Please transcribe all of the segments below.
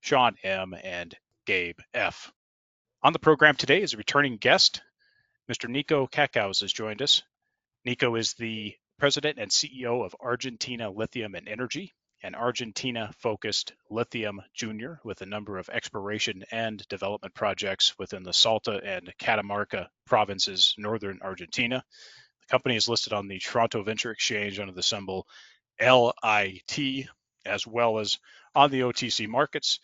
Sean M., and Gabe F. On the program today is a returning guest. Mr. Nico Cacos has joined us. Nico is the president and CEO of Argentina Lithium and Energy, an Argentina focused lithium junior with a number of exploration and development projects within the Salta and Catamarca provinces, northern Argentina. The company is listed on the Toronto Venture Exchange under the symbol LIT, as well as on the OTC markets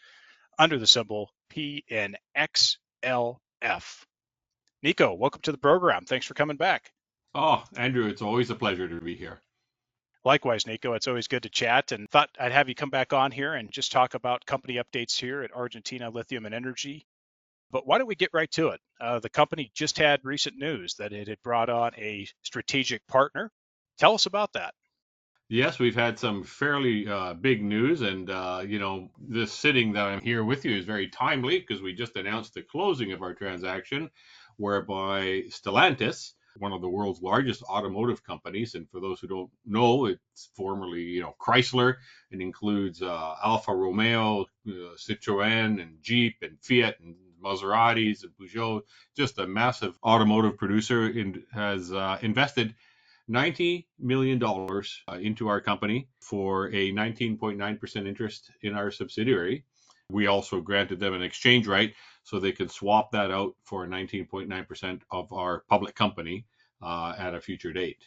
under the symbol PNXLF. Nico, welcome to the program. Thanks for coming back. Oh, Andrew, it's always a pleasure to be here. Likewise, Nico, it's always good to chat and thought I'd have you come back on here and just talk about company updates here at Argentina Lithium and Energy. But why don't we get right to it? Uh, the company just had recent news that it had brought on a strategic partner. Tell us about that. Yes, we've had some fairly uh, big news, and uh, you know, this sitting that I'm here with you is very timely because we just announced the closing of our transaction, whereby Stellantis, one of the world's largest automotive companies, and for those who don't know, it's formerly you know Chrysler. It includes uh, Alfa Romeo, uh, Citroën, and Jeep, and Fiat, and Maseratis, and Peugeot. Just a massive automotive producer, and has uh, invested $90 million uh, into our company for a 19.9% interest in our subsidiary. We also granted them an exchange right so they could swap that out for 19.9% of our public company uh, at a future date.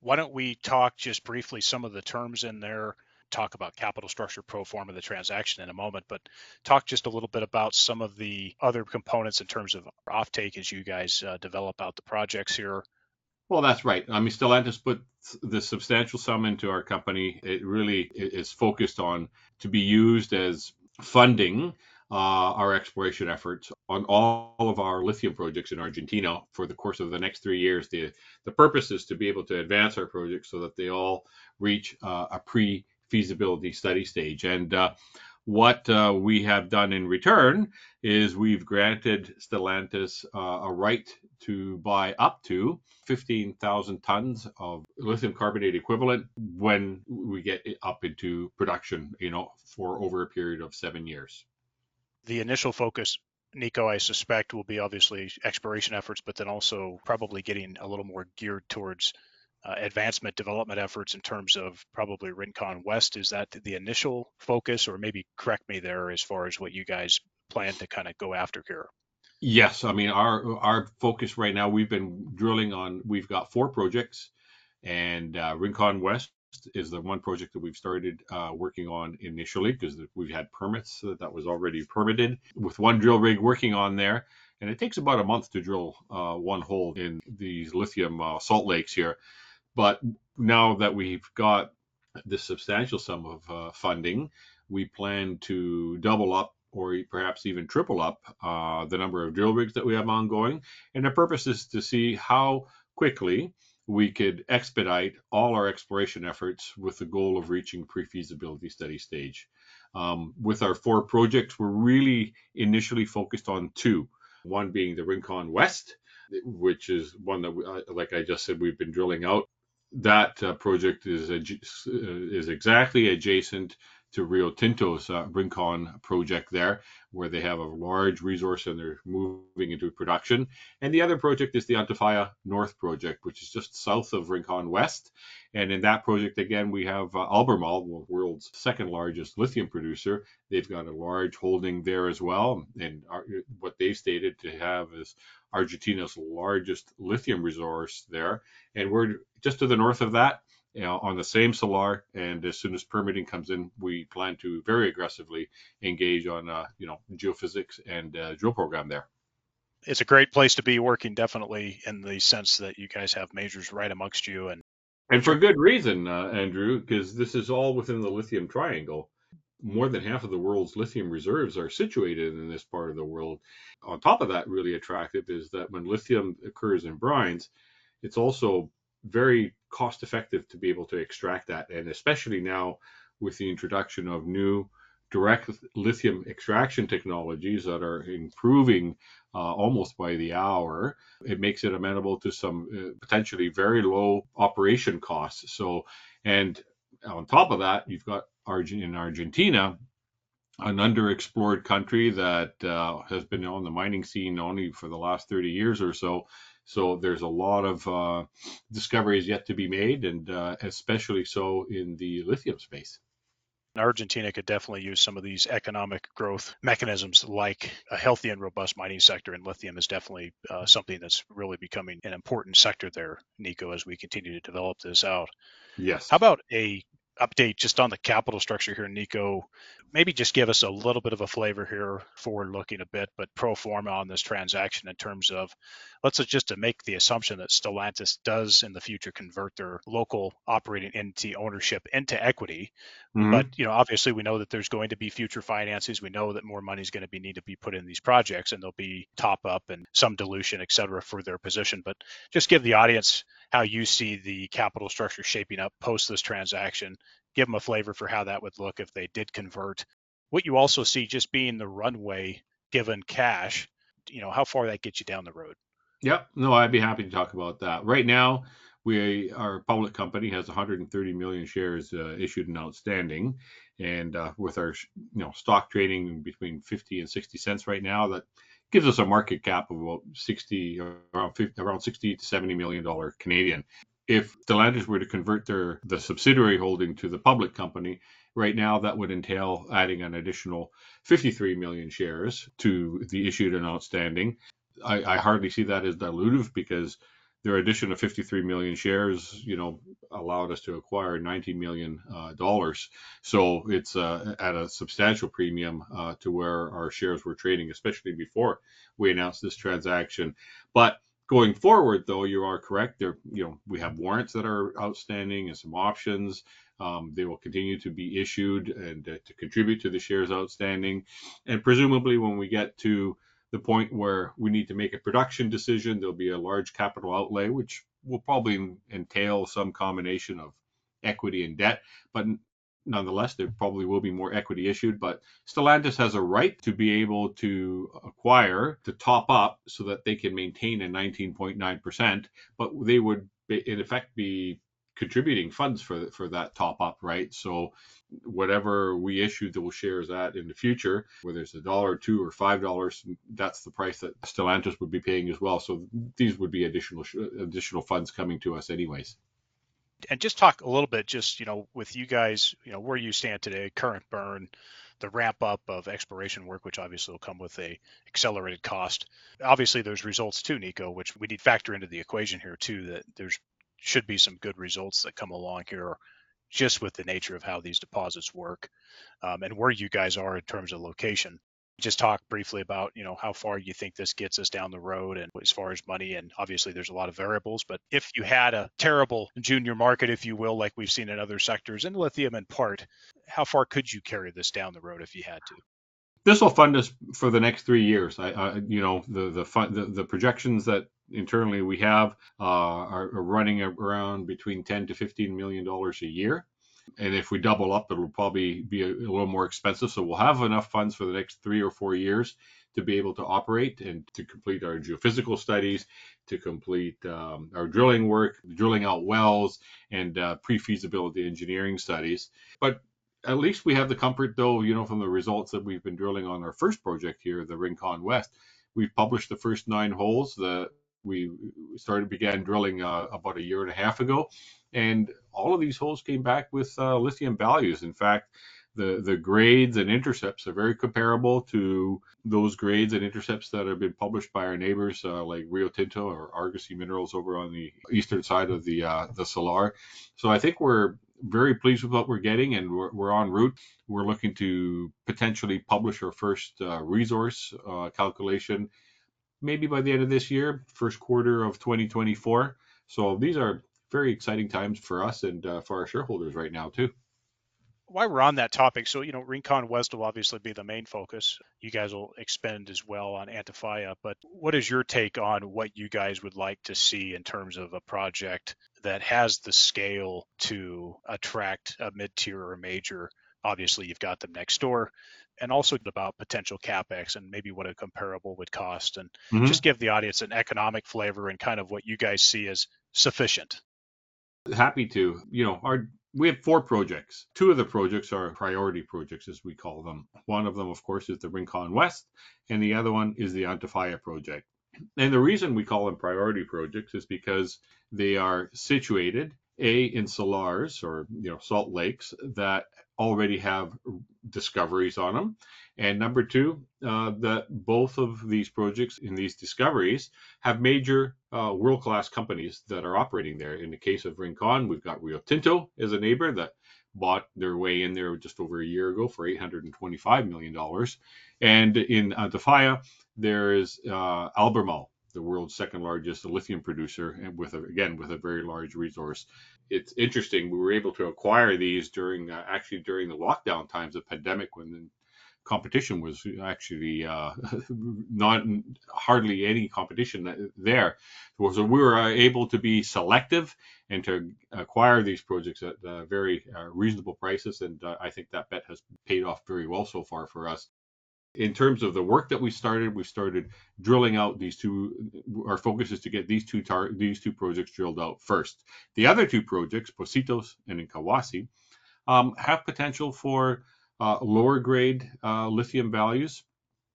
Why don't we talk just briefly some of the terms in there? Talk about capital structure pro forma of the transaction in a moment, but talk just a little bit about some of the other components in terms of offtake as you guys uh, develop out the projects here well, that's right. I mean, Stellantis put the substantial sum into our company. It really is focused on to be used as funding uh, our exploration efforts on all of our lithium projects in Argentina for the course of the next three years. The, the purpose is to be able to advance our projects so that they all reach uh, a pre feasibility study stage. And uh, what uh, we have done in return is we've granted Stellantis uh, a right to buy up to 15,000 tons of lithium carbonate equivalent when we get up into production, you know, for over a period of seven years. The initial focus Nico, I suspect, will be obviously exploration efforts, but then also probably getting a little more geared towards uh, advancement development efforts in terms of probably Rincon West. Is that the initial focus, or maybe correct me there as far as what you guys plan to kind of go after here? Yes, I mean our our focus right now. We've been drilling on. We've got four projects, and uh, Rincon West is the one project that we've started uh, working on initially because we've had permits that was already permitted with one drill rig working on there. And it takes about a month to drill uh, one hole in these lithium uh, salt lakes here. But now that we've got this substantial sum of uh, funding, we plan to double up or perhaps even triple up uh, the number of drill rigs that we have ongoing. And the purpose is to see how quickly we could expedite all our exploration efforts with the goal of reaching pre-feasibility study stage. Um, with our four projects, we're really initially focused on two, one being the Rincon West, which is one that, we, uh, like I just said, we've been drilling out that uh, project is is exactly adjacent to Rio Tinto's uh, Rincon project there, where they have a large resource and they're moving into production. And the other project is the Antofalla North project, which is just south of Rincon West. And in that project, again, we have uh, Albemarle, the world's second largest lithium producer. They've got a large holding there as well. And our, what they've stated to have is Argentina's largest lithium resource there. And we're just to the north of that you know, on the same salar. And as soon as permitting comes in, we plan to very aggressively engage on, uh, you know, geophysics and uh, drill program there. It's a great place to be working, definitely, in the sense that you guys have majors right amongst you, and and for good reason, uh, Andrew, because this is all within the lithium triangle. more than half of the world's lithium reserves are situated in this part of the world. On top of that, really attractive is that when lithium occurs in brines, it's also very cost effective to be able to extract that. And especially now with the introduction of new direct lithium extraction technologies that are improving uh, almost by the hour, it makes it amenable to some uh, potentially very low operation costs. So, and on top of that, you've got in Argentina, an underexplored country that uh, has been on the mining scene only for the last 30 years or so. So there's a lot of uh, discoveries yet to be made, and uh, especially so in the lithium space. Argentina could definitely use some of these economic growth mechanisms like a healthy and robust mining sector, and lithium is definitely uh, something that's really becoming an important sector there, Nico, as we continue to develop this out. Yes. How about a update just on the capital structure here, Nico. Maybe just give us a little bit of a flavor here, forward looking a bit, but pro forma on this transaction in terms of let's just to make the assumption that Stellantis does in the future convert their local operating entity ownership into equity. Mm-hmm. But you know, obviously we know that there's going to be future finances. We know that more money is going to be need to be put in these projects and there'll be top up and some dilution, et cetera, for their position. But just give the audience how you see the capital structure shaping up post this transaction. Give them a flavor for how that would look if they did convert. What you also see just being the runway given cash, you know, how far that gets you down the road. Yep. No, I'd be happy to talk about that. Right now, we our public company has 130 million shares uh, issued and outstanding, and uh, with our you know stock trading between 50 and 60 cents right now, that gives us a market cap of about 60 around 50, around 60 to 70 million dollar Canadian. If Stellantis were to convert their the subsidiary holding to the public company, right now that would entail adding an additional 53 million shares to the issued and outstanding. I, I hardly see that as dilutive because their addition of 53 million shares, you know, allowed us to acquire 90 million uh, dollars. So it's uh, at a substantial premium uh, to where our shares were trading, especially before we announced this transaction. But going forward, though, you are correct. There, you know, we have warrants that are outstanding and some options. Um, they will continue to be issued and uh, to contribute to the shares outstanding. And presumably, when we get to the point where we need to make a production decision. There'll be a large capital outlay, which will probably entail some combination of equity and debt, but nonetheless, there probably will be more equity issued. But Stellantis has a right to be able to acquire to top up so that they can maintain a 19.9%, but they would in effect be contributing funds for for that top up, right? So whatever we issue those shares at in the future, whether it's a dollar, two, or five dollars, that's the price that Stellantis would be paying as well. So these would be additional additional funds coming to us, anyways. And just talk a little bit, just you know, with you guys, you know, where you stand today, current burn, the ramp up of exploration work, which obviously will come with a accelerated cost. Obviously, there's results too, Nico, which we need to factor into the equation here too. That there's should be some good results that come along here just with the nature of how these deposits work um, and where you guys are in terms of location just talk briefly about you know how far you think this gets us down the road and as far as money and obviously there's a lot of variables but if you had a terrible junior market if you will like we've seen in other sectors and lithium in part how far could you carry this down the road if you had to this will fund us for the next three years. I, I you know, the the, the the projections that internally we have uh, are, running around between 10 to 15 million dollars a year. And if we double up, it'll probably be a, a, little more expensive. So we'll have enough funds for the next three or four years to be able to operate and to complete our geophysical studies, to complete um, our drilling work, drilling out wells, and uh, pre-feasibility engineering studies. But at least we have the comfort, though, you know, from the results that we've been drilling on our first project here, the Rincon West. We've published the first nine holes. The we started began drilling uh, about a year and a half ago, and all of these holes came back with uh, lithium values. In fact, the the grades and intercepts are very comparable to those grades and intercepts that have been published by our neighbors uh, like Rio Tinto or Argosy Minerals over on the eastern side of the uh, the Salar. So I think we're very pleased with what we're getting, and we're, we're en route. We're looking to potentially publish our first uh, resource uh, calculation, maybe by the end of this year, first quarter of 2024. So these are very exciting times for us and uh, for our shareholders right now too. while we're on that topic, so you know, Rincon West will obviously be the main focus. You guys will expend as well on Antofalla, but what is your take on what you guys would like to see in terms of a project that has the scale to attract a mid-tier or major? Obviously, you've got them next door, and also about potential capex and maybe what a comparable would cost, and mm-hmm. just give the audience an economic flavor and kind of what you guys see as sufficient. Happy to. You know, our we have four projects. Two of the projects are priority projects, as we call them. One of them, of course, is the Rincon West, and the other one is the Antofalla project. And the reason we call them priority projects is because they are situated a in salars or you know salt lakes that already have discoveries on them and number two uh, that both of these projects in these discoveries have major uh, world-class companies that are operating there. In the case of rincon we've got rio tinto as a neighbor that bought their way in there just over a year ago for 825 million dollars. And in antofalla there is uh, albemarle the world's second largest lithium producer, and with a, again with a very large resource. It's interesting. We were able to acquire these during uh, actually during the lockdown times of pandemic when the competition was actually uh, not hardly any competition there. So we were uh, able to be selective and to acquire these projects at uh, very uh, reasonable prices, and uh, I think that bet has paid off very well so far for us in terms of the work that we started, we started drilling out these two. Our focus is to get these two tar- these two projects drilled out first. The other two projects, Pocitos and Incahuasi, um, have potential for uh, lower grade uh, lithium values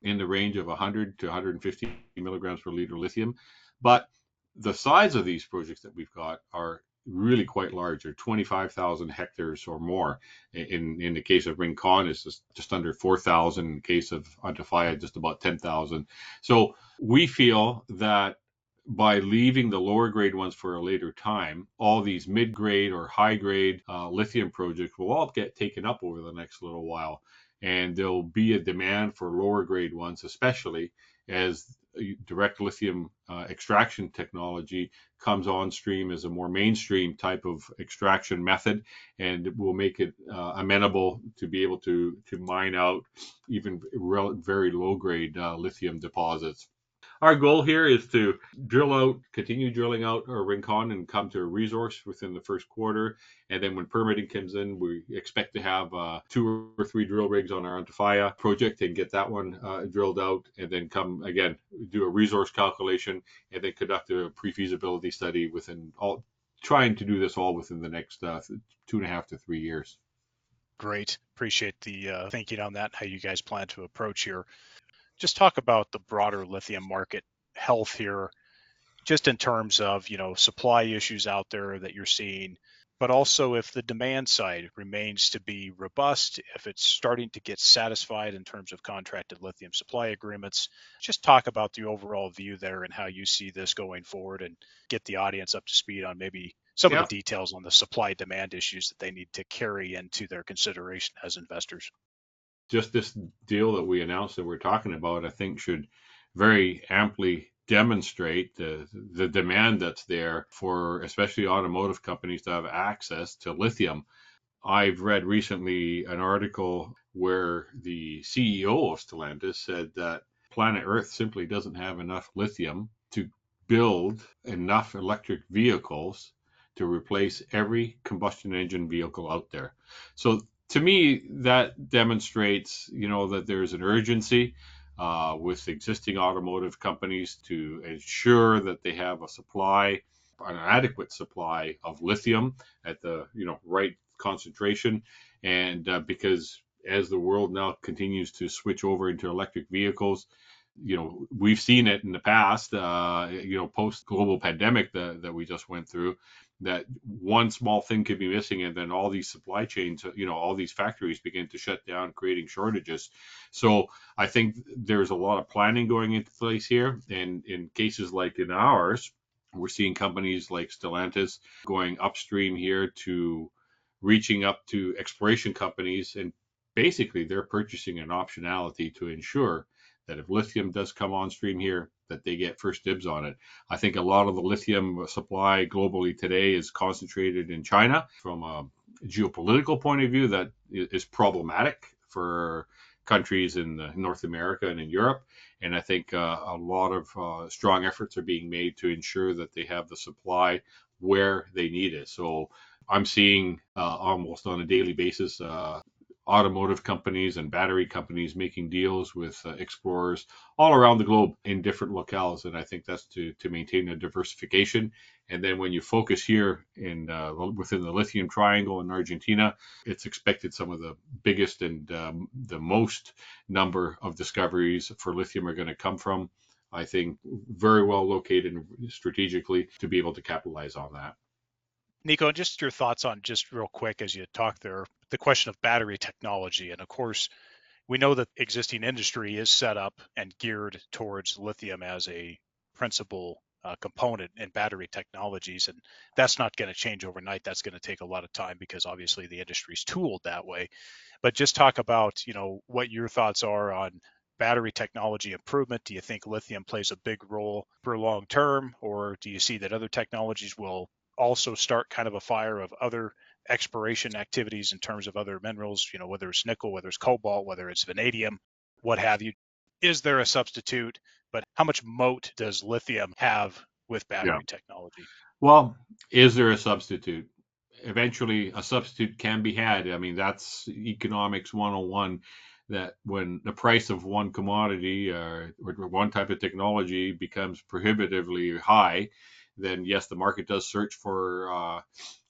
in the range of 100 to 150 milligrams per liter lithium, but the size of these projects that we've got are really quite large. They're 25,000 hectares or more. In in the case of Rincon, it's just, just under 4,000. In the case of Antofalla, just about 10,000. So we feel that by leaving the lower grade ones for a later time, all these mid grade or high grade uh, lithium projects will all get taken up over the next little while. And there'll be a demand for lower grade ones, especially as direct lithium uh, extraction technology comes on stream as a more mainstream type of extraction method and will make it uh, amenable to be able to to mine out even very low grade uh, lithium deposits our goal here is to drill out, continue drilling out our Rincon and come to a resource within the first quarter. And then when permitting comes in, we expect to have uh, two or three drill rigs on our Antofalla project and get that one uh, drilled out. And then come again, do a resource calculation and then conduct a pre-feasibility study within all, trying to do this all within the next uh, two and a half to three years. Great. Appreciate the uh, thinking on that, how you guys plan to approach here just talk about the broader lithium market health here, just in terms of you know supply issues out there that you're seeing, but also if the demand side remains to be robust, if it's starting to get satisfied in terms of contracted lithium supply agreements. Just talk about the overall view there and how you see this going forward, and get the audience up to speed on maybe some of the details on the supply demand issues that they need to carry into their consideration as investors just this deal that we announced that we're talking about, I think should very amply demonstrate the, the demand that's there for especially automotive companies to have access to lithium. I've read recently an article where the CEO of Stellantis said that planet Earth simply doesn't have enough lithium to build enough electric vehicles to replace every combustion engine vehicle out there. So to me, that demonstrates, you know, that there's an urgency uh, with existing automotive companies to ensure that they have a supply, an adequate supply of lithium at the, you know, right concentration, and uh, because as the world now continues to switch over into electric vehicles, you know, we've seen it in the past, uh, you know, post global pandemic that, that we just went through, that one small thing could be missing and then all these supply chains you know all these factories begin to shut down creating shortages. So i think there's a lot of planning going into place here and in cases like in ours we're seeing companies like stellantis going upstream here to reaching up to exploration companies and basically they're purchasing an optionality to ensure that if lithium does come on stream here, that they get first dibs on it. I think a lot of the lithium supply globally today is concentrated in China from a geopolitical point of view that is problematic for countries in North America and in Europe. And I think uh, a lot of uh, strong efforts are being made to ensure that they have the supply where they need it. So I'm seeing uh, almost on a daily basis uh, automotive companies and battery companies making deals with uh, explorers all around the globe in different locales. And I think that's to, to maintain a diversification. And then when you focus here in uh, within the lithium triangle in Argentina, it's expected some of the biggest and um, the most number of discoveries for lithium are going to come from. I think very well located strategically to be able to capitalize on that. Nico, just your thoughts on just real quick as you talk there, the question of battery technology. And of course, we know that existing industry is set up and geared towards lithium as a principal uh, component in battery technologies. And that's not going to change overnight. That's going to take a lot of time because obviously the industry's tooled that way. But just talk about, you know, what your thoughts are on battery technology improvement. Do you think lithium plays a big role for long term, or do you see that other technologies will also start kind of a fire of other exploration activities in terms of other minerals, you know, whether it's nickel, whether it's cobalt, whether it's vanadium, what have you. Is there a substitute? But how much moat does lithium have with battery yeah. technology? Well, is there a substitute? Eventually, a substitute can be had. I mean, that's economics 101 that when the price of one commodity uh, or one type of technology becomes prohibitively high, then yes, the market does search for uh,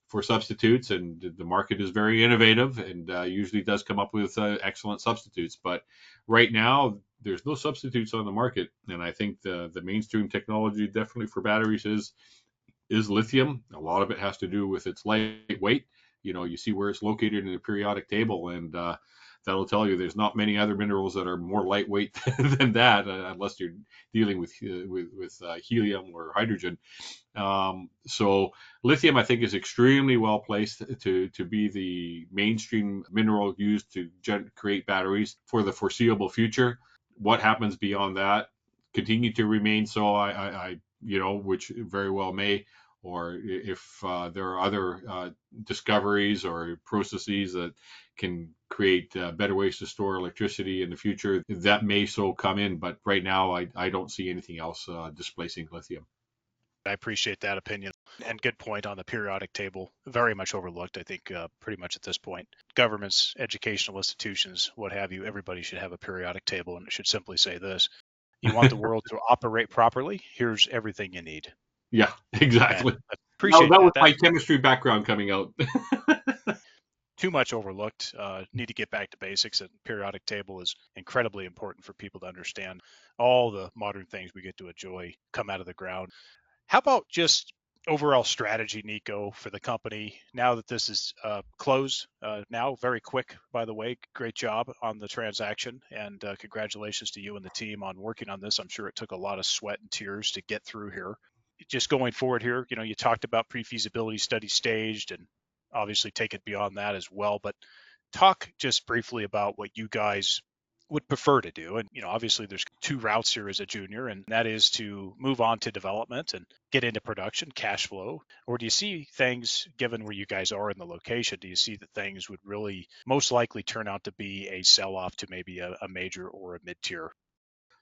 for substitutes, and the market is very innovative and uh, usually does come up with uh, excellent substitutes. But right now, there's no substitutes on the market, and I think the the mainstream technology definitely for batteries is is lithium. A lot of it has to do with its lightweight. You know, you see where it's located in the periodic table, and uh, that'll tell you there's not many other minerals that are more lightweight than that, uh, unless you're dealing with uh, with, with uh, helium or hydrogen. Um, so lithium, I think, is extremely well placed to to be the mainstream mineral used to create batteries for the foreseeable future. What happens beyond that continue to remain so. I, I, I you know, which very well may or if uh, there are other uh, discoveries or processes that can create uh, better ways to store electricity in the future, that may so come in. But right now, I, I don't see anything else uh, displacing lithium. I appreciate that opinion and good point on the periodic table. Very much overlooked, I think, uh, pretty much at this point. Governments, educational institutions, what have you, everybody should have a periodic table and it should simply say this You want the world to operate properly? Here's everything you need. Yeah, exactly. appreciate that. That was that. my chemistry background coming out. too much overlooked. Uh, need to get back to basics, and periodic table is incredibly important for people to understand. All the modern things we get to enjoy come out of the ground. How about just overall strategy, Nico, for the company now that this is uh, closed? Uh, now, very quick, by the way. Great job on the transaction, and uh, congratulations to you and the team on working on this. I'm sure it took a lot of sweat and tears to get through here. Just going forward here, you know, you talked about pre-feasibility study staged and obviously take it beyond that as well. But talk just briefly about what you guys would prefer to do. And, you know, obviously there's two routes here as a junior, and that is to move on to development and get into production, cash flow. Or do you see things, given where you guys are in the location, do you see that things would really most likely turn out to be a sell off to maybe a, a major or a mid tier?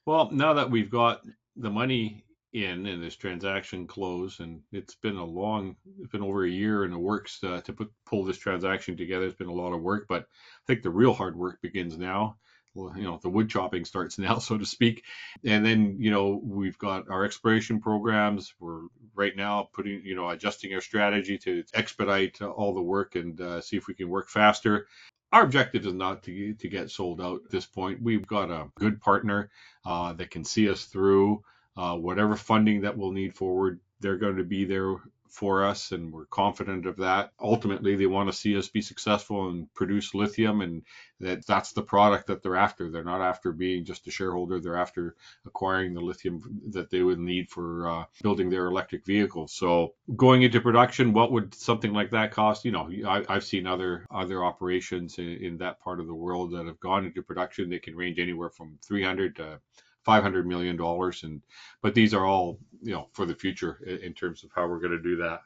Well, now that we've got the money in and this transaction closed and it's been a long it's been over a year in the works uh, to put pull this transaction together. It's been a lot of work but i think the real hard work begins now. Well, you know the wood chopping starts now so to speak. And then you know we've got our exploration programs. We're right now putting you know adjusting our strategy to expedite all the work and uh, see if we can work faster. Our objective is not to, to get sold out at this point. We've got a good partner uh, that can see us through uh, whatever funding that we'll need forward, they're going to be there for us, and we're confident of that. Ultimately, they want to see us be successful and produce lithium, and that that's the product that they're after. They're not after being just a shareholder; they're after acquiring the lithium that they would need for uh, building their electric vehicles. So, going into production, what would something like that cost? You know, I, have seen other other operations in, in that part of the world that have gone into production. They can range anywhere from 300 to 500 million dollars and but these are all you know for the future in terms of how we're going to do that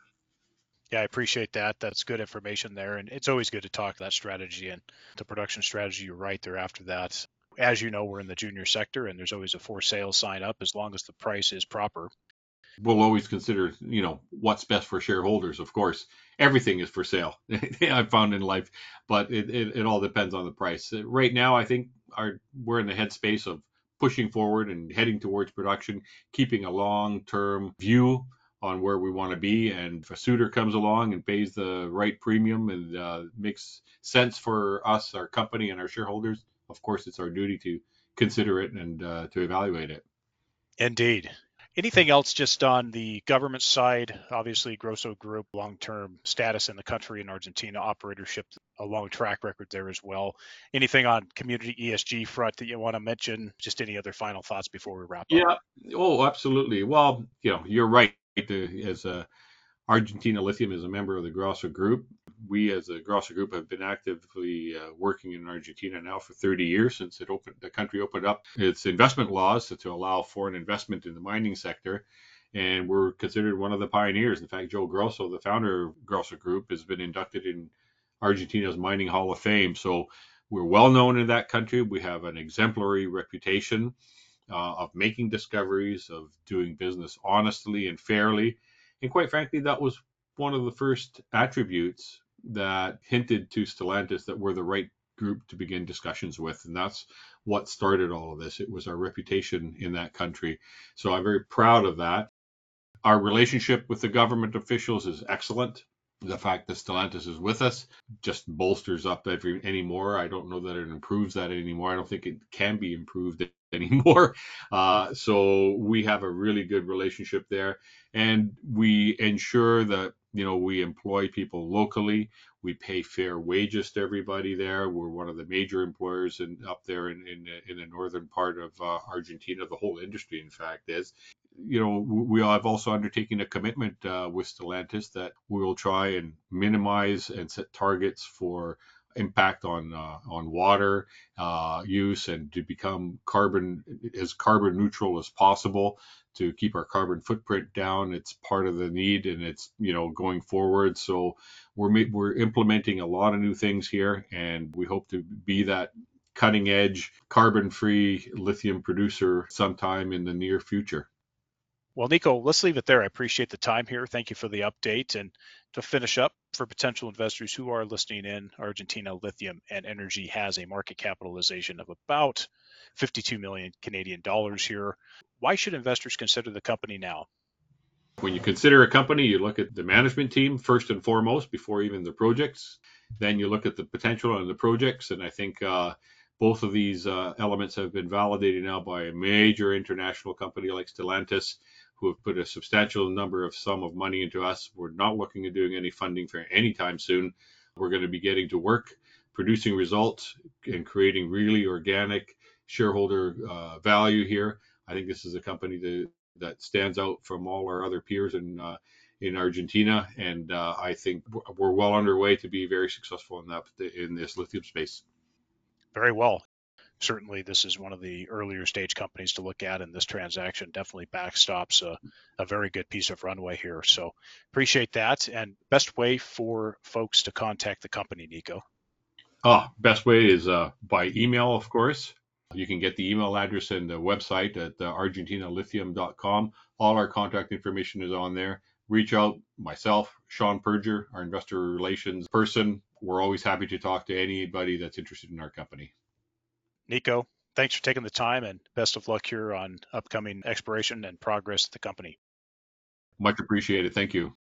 Yeah, I appreciate that. That's good information there. And it's always good to talk that strategy and the production strategy. You're right there after that. As you know, we're in the junior sector and there's always a for sale sign up as long as the price is proper. We'll always consider, you know, what's best for shareholders. Of course, everything is for sale. I've found in life, but it, it, it all depends on the price. Right now, I think our we're in the headspace of pushing forward and heading towards production, keeping a long term view on where we want to be. And if a suitor comes along and pays the right premium and uh, makes sense for us, our company, and our shareholders, of course, it's our duty to consider it and uh, to evaluate it. Indeed. Anything else just on the government side? Obviously, Grosso Group, long term status in the country in Argentina, operatorship, a long track record there as well. Anything on community ESG front that you want to mention? Just any other final thoughts before we wrap yeah. up? Yeah. Oh, absolutely. Well, you know, you're right. As a Argentina Lithium is a member of the Grosso Group. We, as a Grosso Group, have been actively uh, working in Argentina now for 30 years since it opened. The country opened up its investment laws to, to allow foreign investment in the mining sector, and we're considered one of the pioneers. In fact, Joe Grosso, the founder of Grosso Group, has been inducted in Argentina's Mining Hall of Fame. So we're well known in that country. We have an exemplary reputation uh, of making discoveries, of doing business honestly and fairly and quite frankly, that was one of the first attributes that hinted to Stellantis that we're the right group to begin discussions with. And that's what started all of this. It was our reputation in that country. So I'm very proud of that. Our relationship with the government officials is excellent. The fact that Stellantis is with us just bolsters up every anymore. I don't know that it improves that anymore. I don't think it can be improved anymore. Uh, so we have a really good relationship there, and we ensure that you know we employ people locally. We pay fair wages to everybody there. We're one of the major employers in, up there in, in, in the northern part of uh, Argentina. The whole industry, in fact, is. You know, we have also undertaken a commitment uh, with Stellantis that we will try and minimize and set targets for impact on uh, on water uh, use and to become carbon as carbon neutral as possible to keep our carbon footprint down. It's part of the need, and it's you know going forward. So we're we're implementing a lot of new things here, and we hope to be that cutting edge carbon free lithium producer sometime in the near future. Well, Nico, let's leave it there. I appreciate the time here. Thank you for the update. And to finish up, for potential investors who are listening in, Argentina Lithium and Energy has a market capitalization of about 52 million Canadian dollars here. Why should investors consider the company now? When you consider a company, you look at the management team first and foremost before even the projects. Then you look at the potential and the projects. And I think uh, both of these uh, elements have been validated now by a major international company like Stellantis who have put a substantial number of sum of money into us. We're not looking at doing any funding for any time soon. We're going to be getting to work, producing results, and creating really organic shareholder uh, value here. I think this is a company that that stands out from all our other peers in uh, in Argentina, and uh, I think we're well underway to be very successful in that in this lithium space. Very well certainly this is one of the earlier stage companies to look at, and this transaction definitely backstops a, a very good piece of runway here. So appreciate that. And best way for folks to contact the company, Nico? Oh, best way is uh, by email, of course. You can get the email address and the website at uh, argentinalithium.com. All our contact information is on there. Reach out, myself, Sean Perger, our investor relations person. We're always happy to talk to anybody that's interested in our company. Nico, thanks for taking the time and best of luck here on upcoming exploration and progress at the company. Much appreciated. Thank you.